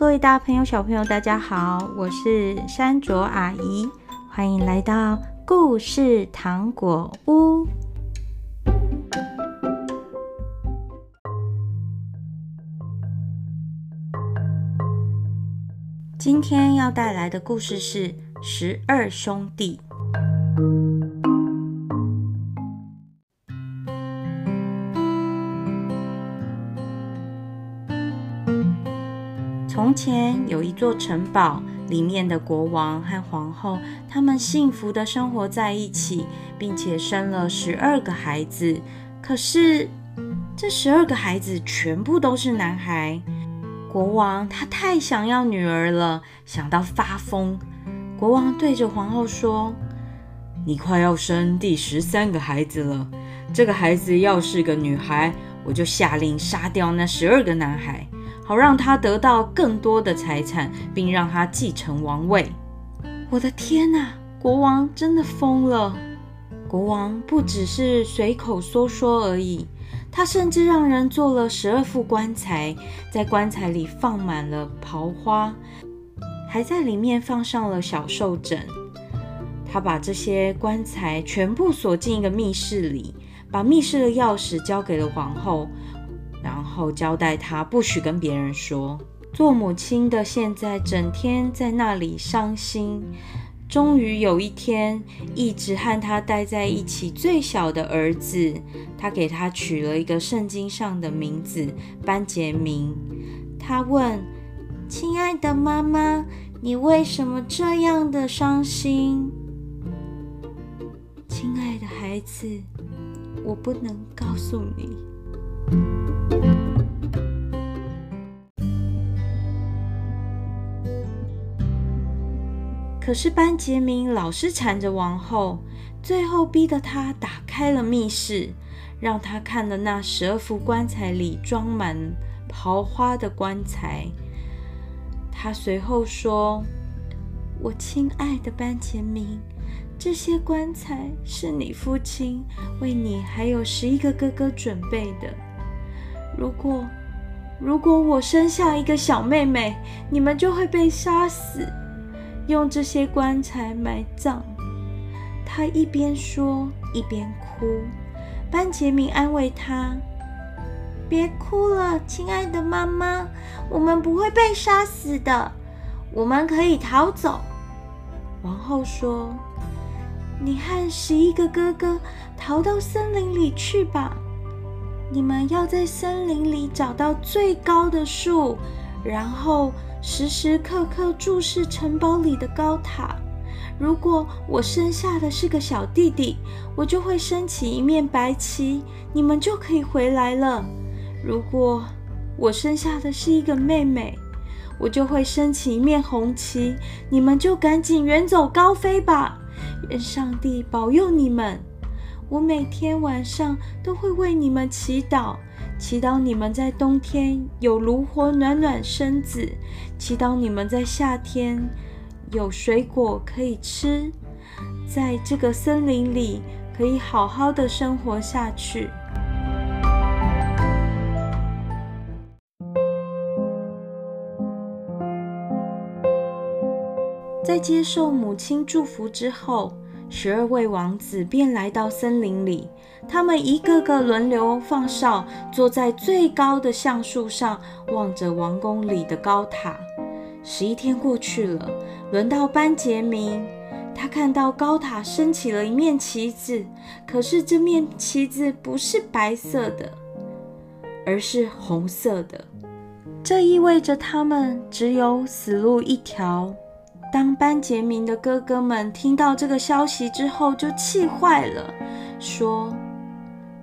各位大朋友、小朋友，大家好，我是山卓阿姨，欢迎来到故事糖果屋。今天要带来的故事是《十二兄弟》。从前有一座城堡，里面的国王和皇后，他们幸福的生活在一起，并且生了十二个孩子。可是，这十二个孩子全部都是男孩。国王他太想要女儿了，想到发疯。国王对着皇后说：“你快要生第十三个孩子了，这个孩子要是个女孩，我就下令杀掉那十二个男孩。”好让他得到更多的财产，并让他继承王位。我的天哪！国王真的疯了。国王不只是随口说说而已，他甚至让人做了十二副棺材，在棺材里放满了刨花，还在里面放上了小兽枕。他把这些棺材全部锁进一个密室里，把密室的钥匙交给了皇后。然后交代他不许跟别人说。做母亲的现在整天在那里伤心。终于有一天，一直和他待在一起最小的儿子，他给他取了一个圣经上的名字班杰明。他问：“亲爱的妈妈，你为什么这样的伤心？”亲爱的孩子，我不能告诉你。可是班杰明老是缠着王后，最后逼得她打开了密室，让她看了那十二副棺材里装满刨花的棺材。他随后说：“我亲爱的班杰明，这些棺材是你父亲为你还有十一个哥哥准备的。如果如果我生下一个小妹妹，你们就会被杀死。”用这些棺材埋葬。他一边说一边哭。班杰明安慰他：“别哭了，亲爱的妈妈，我们不会被杀死的，我们可以逃走。”王后说：“你和十一个哥哥逃到森林里去吧。你们要在森林里找到最高的树，然后。”时时刻刻注视城堡里的高塔。如果我生下的是个小弟弟，我就会升起一面白旗，你们就可以回来了。如果我生下的是一个妹妹，我就会升起一面红旗，你们就赶紧远走高飞吧。愿上帝保佑你们。我每天晚上都会为你们祈祷。祈祷你们在冬天有炉火暖暖身子，祈祷你们在夏天有水果可以吃，在这个森林里可以好好的生活下去。在接受母亲祝福之后，十二位王子便来到森林里，他们一个个轮流放哨，坐在最高的橡树上，望着王宫里的高塔。十一天过去了，轮到班杰明，他看到高塔升起了一面旗子，可是这面旗子不是白色的，而是红色的，这意味着他们只有死路一条。当班杰明的哥哥们听到这个消息之后，就气坏了，说：“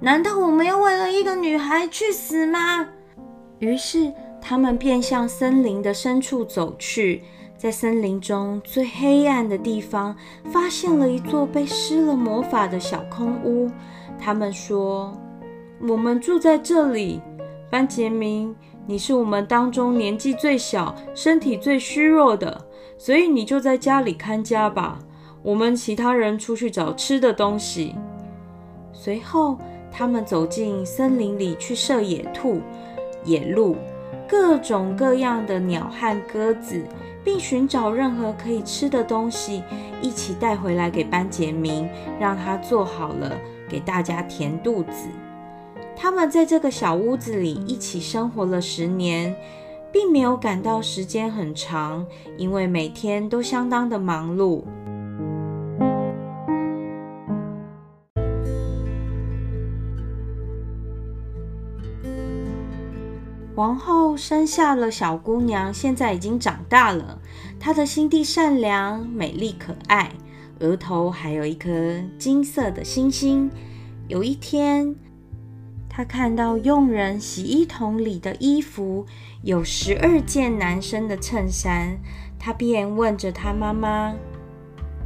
难道我们要为了一个女孩去死吗？”于是他们便向森林的深处走去，在森林中最黑暗的地方，发现了一座被施了魔法的小空屋。他们说：“我们住在这里。”班杰明，你是我们当中年纪最小、身体最虚弱的。所以你就在家里看家吧，我们其他人出去找吃的东西。随后，他们走进森林里去射野兔、野鹿，各种各样的鸟和鸽子，并寻找任何可以吃的东西，一起带回来给班杰明，让他做好了，给大家填肚子。他们在这个小屋子里一起生活了十年，并没有感到时间很长，因为每天都相当的忙碌。王后生下了小姑娘，现在已经长大了。她的心地善良、美丽可爱，额头还有一颗金色的星星。有一天，他看到佣人洗衣桶里的衣服有十二件男生的衬衫，他便问着他妈妈：“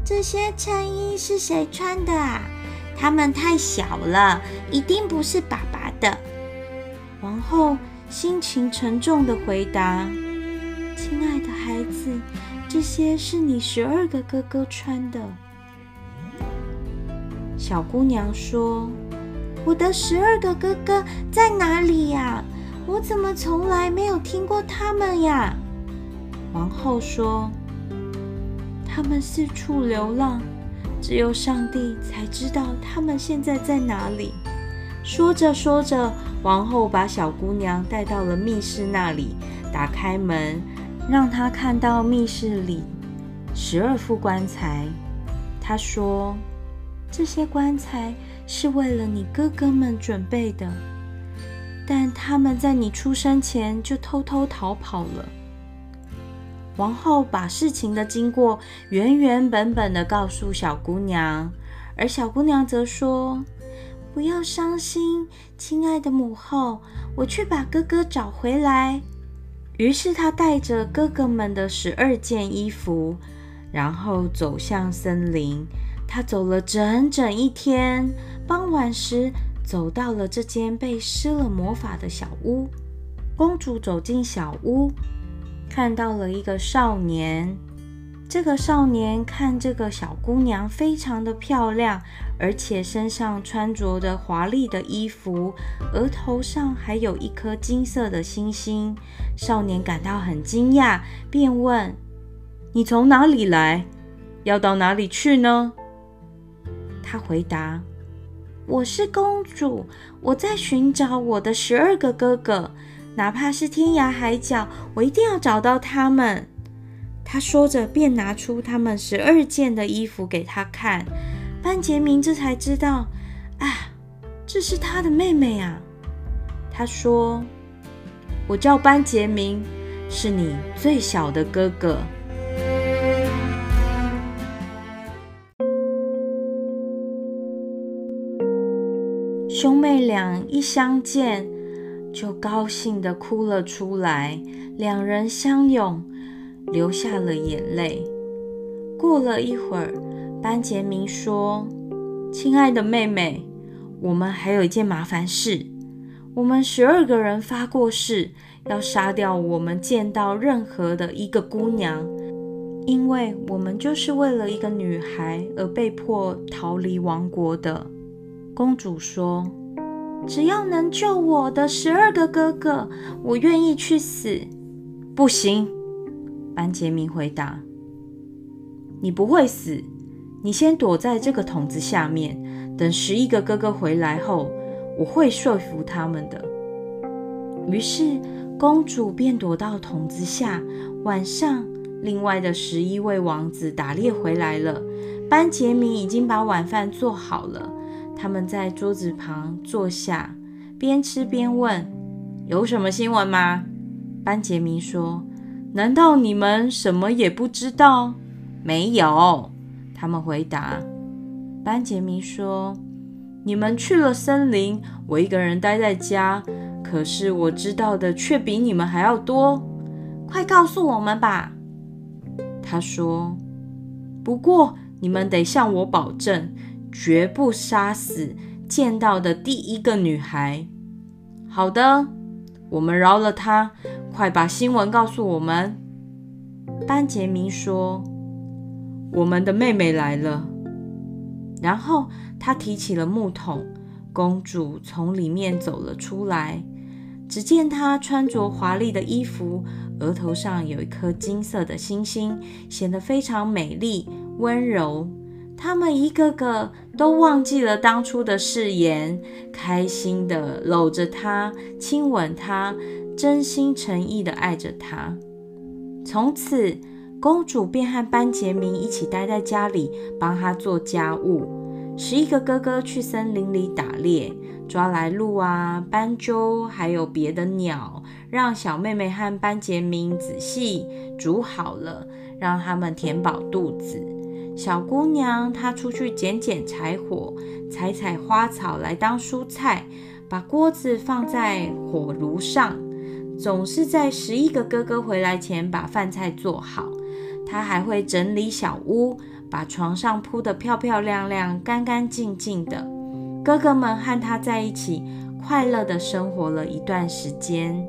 这些衬衣是谁穿的啊？他们太小了，一定不是爸爸的。”王后。心情沉重地回答：“亲爱的孩子，这些是你十二个哥哥穿的。”小姑娘说：“我的十二个哥哥在哪里呀？我怎么从来没有听过他们呀？”王后说：“他们四处流浪，只有上帝才知道他们现在在哪里。”说着说着，王后把小姑娘带到了密室那里，打开门，让她看到密室里十二副棺材。她说：“这些棺材是为了你哥哥们准备的，但他们在你出生前就偷偷逃跑了。”王后把事情的经过原原本本的告诉小姑娘，而小姑娘则说。不要伤心，亲爱的母后，我去把哥哥找回来。于是她带着哥哥们的十二件衣服，然后走向森林。他走了整整一天，傍晚时走到了这间被施了魔法的小屋。公主走进小屋，看到了一个少年。这个少年看这个小姑娘非常的漂亮，而且身上穿着的华丽的衣服，额头上还有一颗金色的星星。少年感到很惊讶，便问：“你从哪里来？要到哪里去呢？”她回答：“我是公主，我在寻找我的十二个哥哥，哪怕是天涯海角，我一定要找到他们。”他说着，便拿出他们十二件的衣服给他看。班杰明这才知道，啊，这是他的妹妹啊。他说：“我叫班杰明，是你最小的哥哥。”俩一相见，就高兴地哭了出来，两人相拥。流下了眼泪。过了一会儿，班杰明说：“亲爱的妹妹，我们还有一件麻烦事。我们十二个人发过誓，要杀掉我们见到任何的一个姑娘，因为我们就是为了一个女孩而被迫逃离王国的。”公主说：“只要能救我的十二个哥哥，我愿意去死。”不行。班杰明回答：“你不会死，你先躲在这个桶子下面，等十一个哥哥回来后，我会说服他们的。”于是公主便躲到桶子下。晚上，另外的十一位王子打猎回来了，班杰明已经把晚饭做好了。他们在桌子旁坐下，边吃边问：“有什么新闻吗？”班杰明说。难道你们什么也不知道？没有，他们回答。班杰明说：“你们去了森林，我一个人待在家。可是我知道的却比你们还要多。快告诉我们吧。”他说：“不过你们得向我保证，绝不杀死见到的第一个女孩。”好的，我们饶了她。快把新闻告诉我们。班杰明说：“我们的妹妹来了。”然后他提起了木桶，公主从里面走了出来。只见她穿着华丽的衣服，额头上有一颗金色的星星，显得非常美丽温柔。他们一个个都忘记了当初的誓言，开心地搂着她，亲吻她，真心诚意地爱着她。从此，公主便和班杰明一起待在家里，帮他做家务。十一个哥哥去森林里打猎，抓来鹿啊、斑鸠，还有别的鸟，让小妹妹和班杰明仔细煮好了，让他们填饱肚子。小姑娘她出去捡捡柴火，采采花草来当蔬菜，把锅子放在火炉上，总是在十一个哥哥回来前把饭菜做好。她还会整理小屋，把床上铺得漂漂亮亮、干干净净的。哥哥们和她在一起，快乐地生活了一段时间。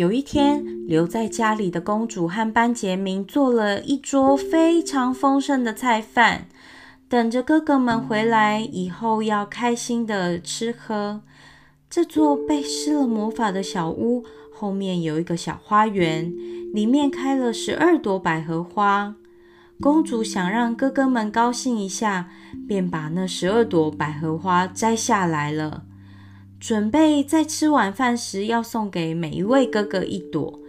有一天，留在家里的公主和班杰明做了一桌非常丰盛的菜饭，等着哥哥们回来以后要开心的吃喝。这座被施了魔法的小屋后面有一个小花园，里面开了十二朵百合花。公主想让哥哥们高兴一下，便把那十二朵百合花摘下来了。准备在吃晚饭时要送给每一位哥哥一朵，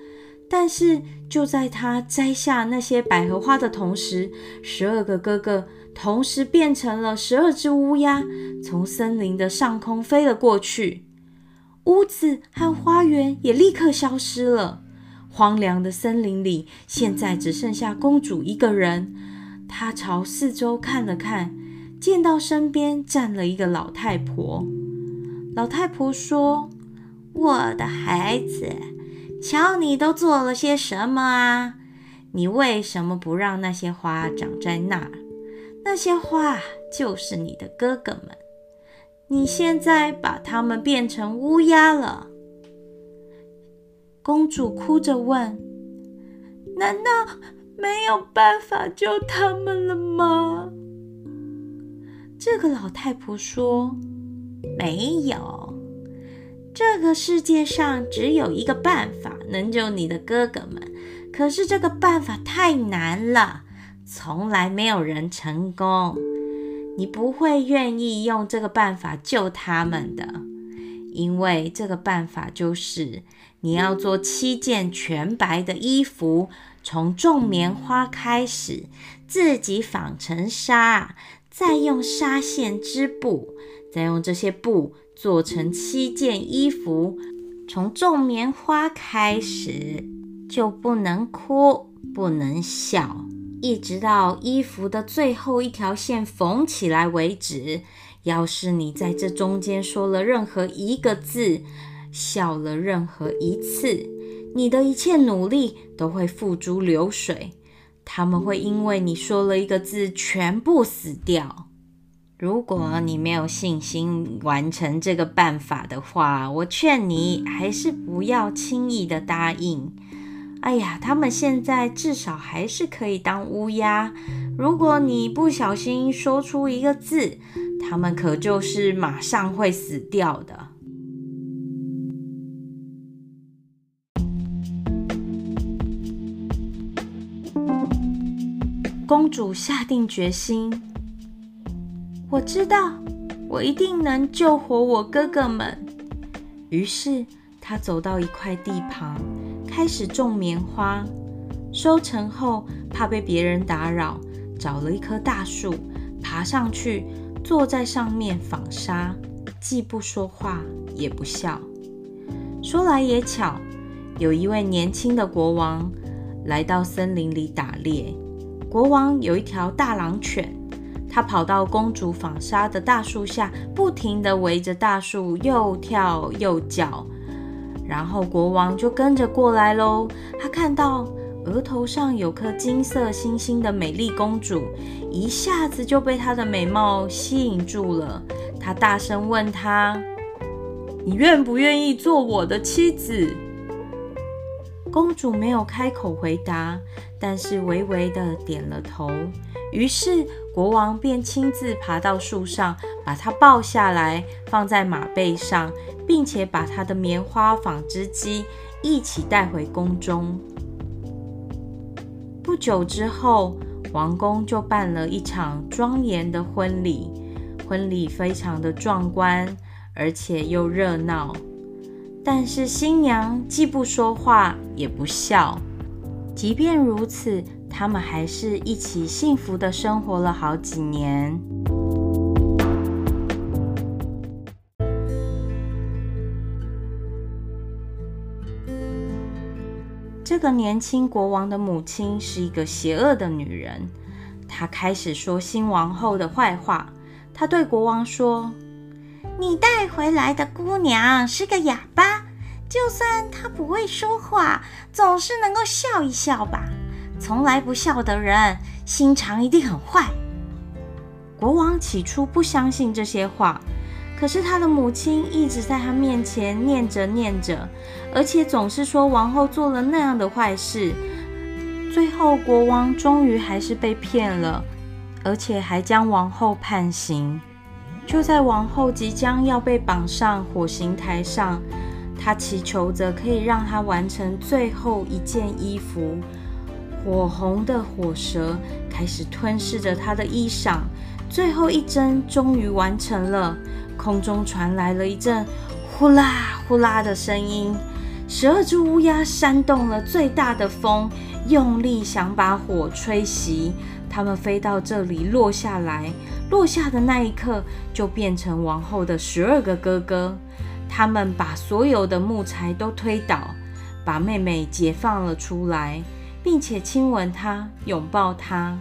但是就在他摘下那些百合花的同时，十二个哥哥同时变成了十二只乌鸦，从森林的上空飞了过去。屋子和花园也立刻消失了。荒凉的森林里现在只剩下公主一个人。她朝四周看了看，见到身边站了一个老太婆。老太婆说：“我的孩子，瞧你都做了些什么啊？你为什么不让那些花长在那儿？那些花就是你的哥哥们。你现在把他们变成乌鸦了。”公主哭着问：“难道没有办法救他们了吗？”这个老太婆说。没有，这个世界上只有一个办法能救你的哥哥们，可是这个办法太难了，从来没有人成功。你不会愿意用这个办法救他们的，因为这个办法就是你要做七件全白的衣服，从种棉花开始，自己纺成纱，再用纱线织布。再用这些布做成七件衣服，从种棉花开始就不能哭，不能笑，一直到衣服的最后一条线缝起来为止。要是你在这中间说了任何一个字，笑了任何一次，你的一切努力都会付诸流水。他们会因为你说了一个字，全部死掉。如果你没有信心完成这个办法的话，我劝你还是不要轻易的答应。哎呀，他们现在至少还是可以当乌鸦。如果你不小心说出一个字，他们可就是马上会死掉的。公主下定决心。我知道，我一定能救活我哥哥们。于是，他走到一块地旁，开始种棉花。收成后，怕被别人打扰，找了一棵大树，爬上去，坐在上面纺纱，既不说话，也不笑。说来也巧，有一位年轻的国王来到森林里打猎。国王有一条大狼犬。他跑到公主纺纱的大树下，不停地围着大树又跳又叫，然后国王就跟着过来喽。他看到额头上有颗金色星星的美丽公主，一下子就被她的美貌吸引住了。他大声问她：“你愿不愿意做我的妻子？”公主没有开口回答，但是微微的点了头。于是国王便亲自爬到树上，把他抱下来，放在马背上，并且把他的棉花纺织机一起带回宫中。不久之后，王宫就办了一场庄严的婚礼，婚礼非常的壮观，而且又热闹。但是新娘既不说话，也不笑。即便如此，他们还是一起幸福的生活了好几年。这个年轻国王的母亲是一个邪恶的女人，她开始说新王后的坏话。她对国王说：“你带回来的姑娘是个哑巴，就算她不会说话，总是能够笑一笑吧。”从来不笑的人，心肠一定很坏。国王起初不相信这些话，可是他的母亲一直在他面前念着念着，而且总是说王后做了那样的坏事。最后，国王终于还是被骗了，而且还将王后判刑。就在王后即将要被绑上火刑台上，他祈求着可以让她完成最后一件衣服。火红的火舌开始吞噬着他的衣裳，最后一针终于完成了。空中传来了一阵呼啦呼啦的声音，十二只乌鸦扇动了最大的风，用力想把火吹熄。它们飞到这里落下来，落下的那一刻就变成王后的十二个哥哥。他们把所有的木材都推倒，把妹妹解放了出来。并且亲吻他，拥抱他。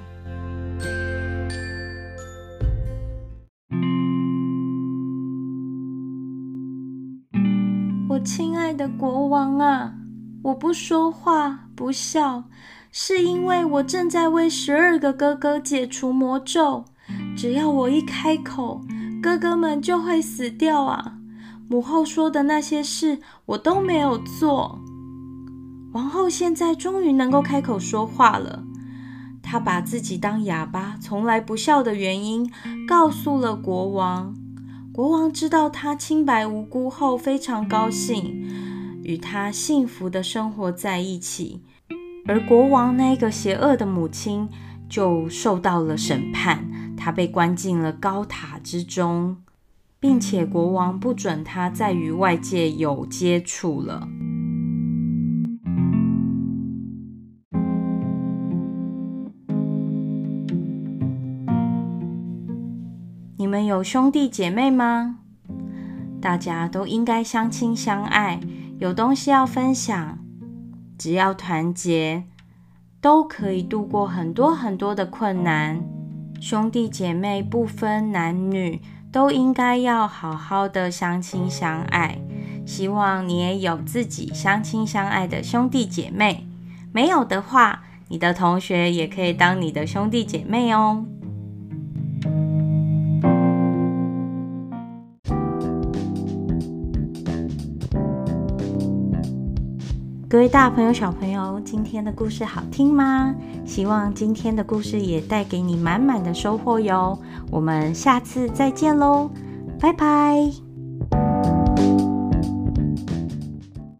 我亲爱的国王啊，我不说话不笑，是因为我正在为十二个哥哥解除魔咒。只要我一开口，哥哥们就会死掉啊！母后说的那些事，我都没有做。王后现在终于能够开口说话了。她把自己当哑巴、从来不笑的原因告诉了国王。国王知道她清白无辜后，非常高兴，与她幸福的生活在一起。而国王那个邪恶的母亲就受到了审判，她被关进了高塔之中，并且国王不准她再与外界有接触了。有兄弟姐妹吗？大家都应该相亲相爱，有东西要分享。只要团结，都可以度过很多很多的困难。兄弟姐妹不分男女，都应该要好好的相亲相爱。希望你也有自己相亲相爱的兄弟姐妹。没有的话，你的同学也可以当你的兄弟姐妹哦。各位大朋友、小朋友，今天的故事好听吗？希望今天的故事也带给你满满的收获哟。我们下次再见喽，拜拜。